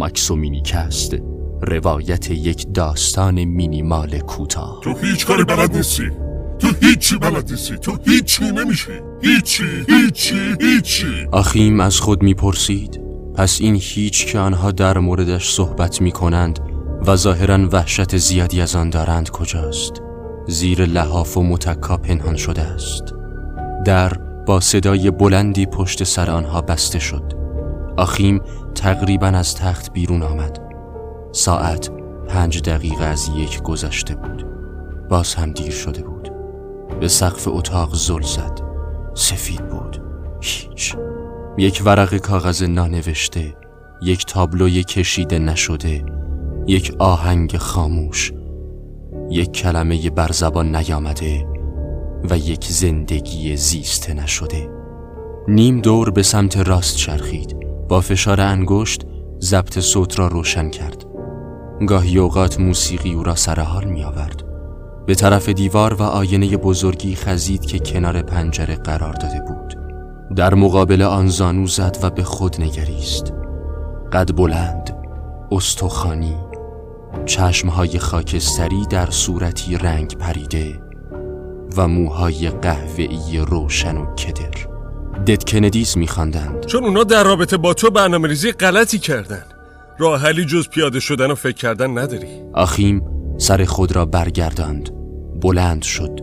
ماکسومینیک است روایت یک داستان مینیمال کوتاه. تو هیچ کاری بلد نیستی. تو هیچی بلد نیستی. تو هیچی نمیشی. هیچی هیچی هیچی. آخیم از خود می‌پرسید. پس این هیچ که آنها در موردش صحبت می کنند و ظاهرا وحشت زیادی از آن دارند کجاست؟ زیر لحاف و متکا پنهان شده است. در با صدای بلندی پشت سر آنها بسته شد. آخیم تقریبا از تخت بیرون آمد. ساعت پنج دقیقه از یک گذشته بود. باز هم دیر شده بود. به سقف اتاق زل زد. سفید بود. هیچ. یک ورق کاغذ نانوشته یک تابلوی کشیده نشده یک آهنگ خاموش یک کلمه بر زبان نیامده و یک زندگی زیسته نشده. نیم دور به سمت راست چرخید. با فشار انگشت ضبط صوت را روشن کرد. گاهی اوقات موسیقی او را سرحال می آورد. به طرف دیوار و آینه بزرگی خزید که کنار پنجره قرار داده بود. در مقابل آن زانو زد و به خود نگریست. قد بلند استخانی چشمهای خاکستری در صورتی رنگ پریده و موهای قهوه‌ای روشن و کدر. دد کندیز میخواندند. چون اونا در رابطه با تو برنامه ریزی غلطی کردن. راه حلی جز پیاده شدن و فکر کردن نداری. آخیم سر خود را برگرداند. بلند شد.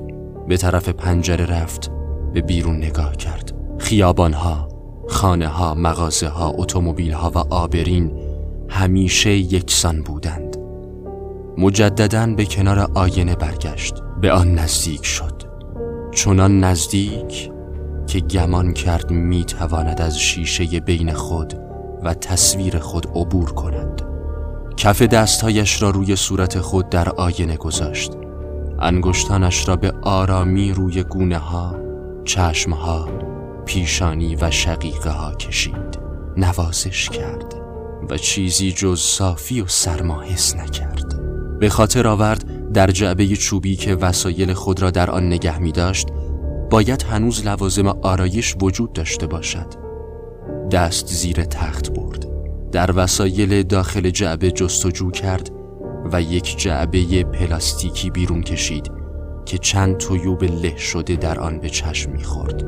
به طرف پنجره رفت. به بیرون نگاه کرد. خیابانها خانه ها مغازه ها اتومبیل ها و آبرین همیشه یکسان بودند. مجددا به کنار آینه برگشت. به آن نزدیک شد. چنان نزدیک که گمان کرد می تواند از شیشه بین خود و تصویر خود عبور کند. کف دستهایش را روی صورت خود در آینه گذاشت. انگشتانش را به آرامی روی گونه ها چشم ها پیشانی و شقیقه ها کشید. نوازش کرد و چیزی جز صافی و سرما حس نکرد. به خاطر آورد در جعبه چوبی که وسایل خود را در آن نگه می داشت باید هنوز لوازم آرایش وجود داشته باشد. دست زیر تخت برد. در وسایل داخل جعبه جستجو کرد و یک جعبه پلاستیکی بیرون کشید که چند تویوب له شده در آن به چشم می‌خورد.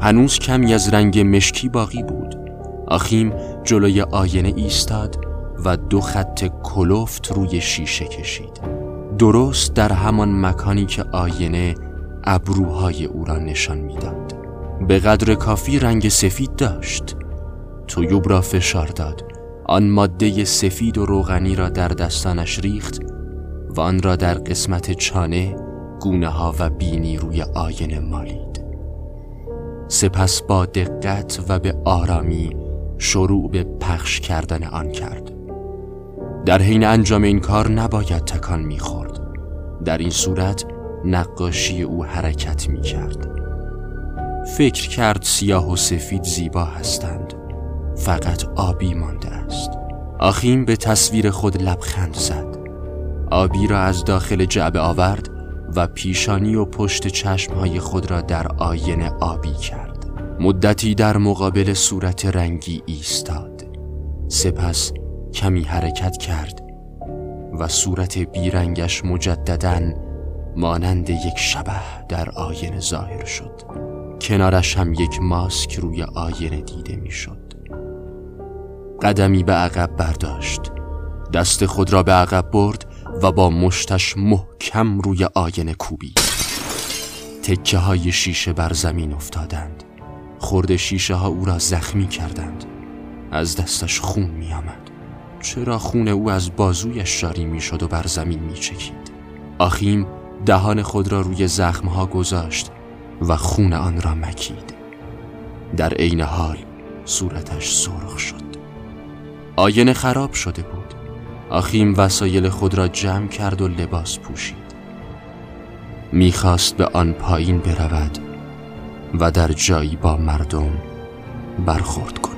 هنوز کمی از رنگ مشکی باقی بود. آخیم جلوی آینه ایستاد و دو خط کلفت روی شیشه کشید. درست در همان مکانی که آینه ابروهای او را نشان می‌داد. به قدر کافی رنگ سفید داشت. تویوب را فشار داد. آن ماده سفید و روغنی را در دستانش ریخت و آن را در قسمت چانه گونه ها و بینی روی آینه مالید. سپس با دقت و به آرامی شروع به پخش کردن آن کرد. در حین انجام این کار نباید تکان می‌خورد. در این صورت نقاشی او حرکت می کرد فکر کرد سیاه و سفید زیبا هستند. فقط آبی مانده است. آخیم به تصویر خود لبخند زد. آبی را از داخل جعبه آورد و پیشانی و پشت چشمهای خود را در آینه آبی کرد. مدتی در مقابل صورت رنگی ایستاد. سپس کمی حرکت کرد و صورت بیرنگش مجددا مانند یک شبه در آینه ظاهر شد. کنارش هم یک ماسک روی آینه دیده می‌شد. قدمی به عقب برداشت. دست خود را به عقب برد و با مشتش محکم روی آینه کوبید. تکه های شیشه بر زمین افتادند. خورد شیشه ها او را زخمی کردند. از دستش خون می آمد. چرا خون او از بازویش جاری می شد و بر زمین می چکید آخیم دهان خود را روی زخمها گذاشت و خون آن را مکید. در عین حال صورتش سرخ شد. آینه خراب شده بود. آخیم وسایل خود را جمع کرد و لباس پوشید. می‌خواست به آن پایین برود و در جایی با مردم برخورد کند.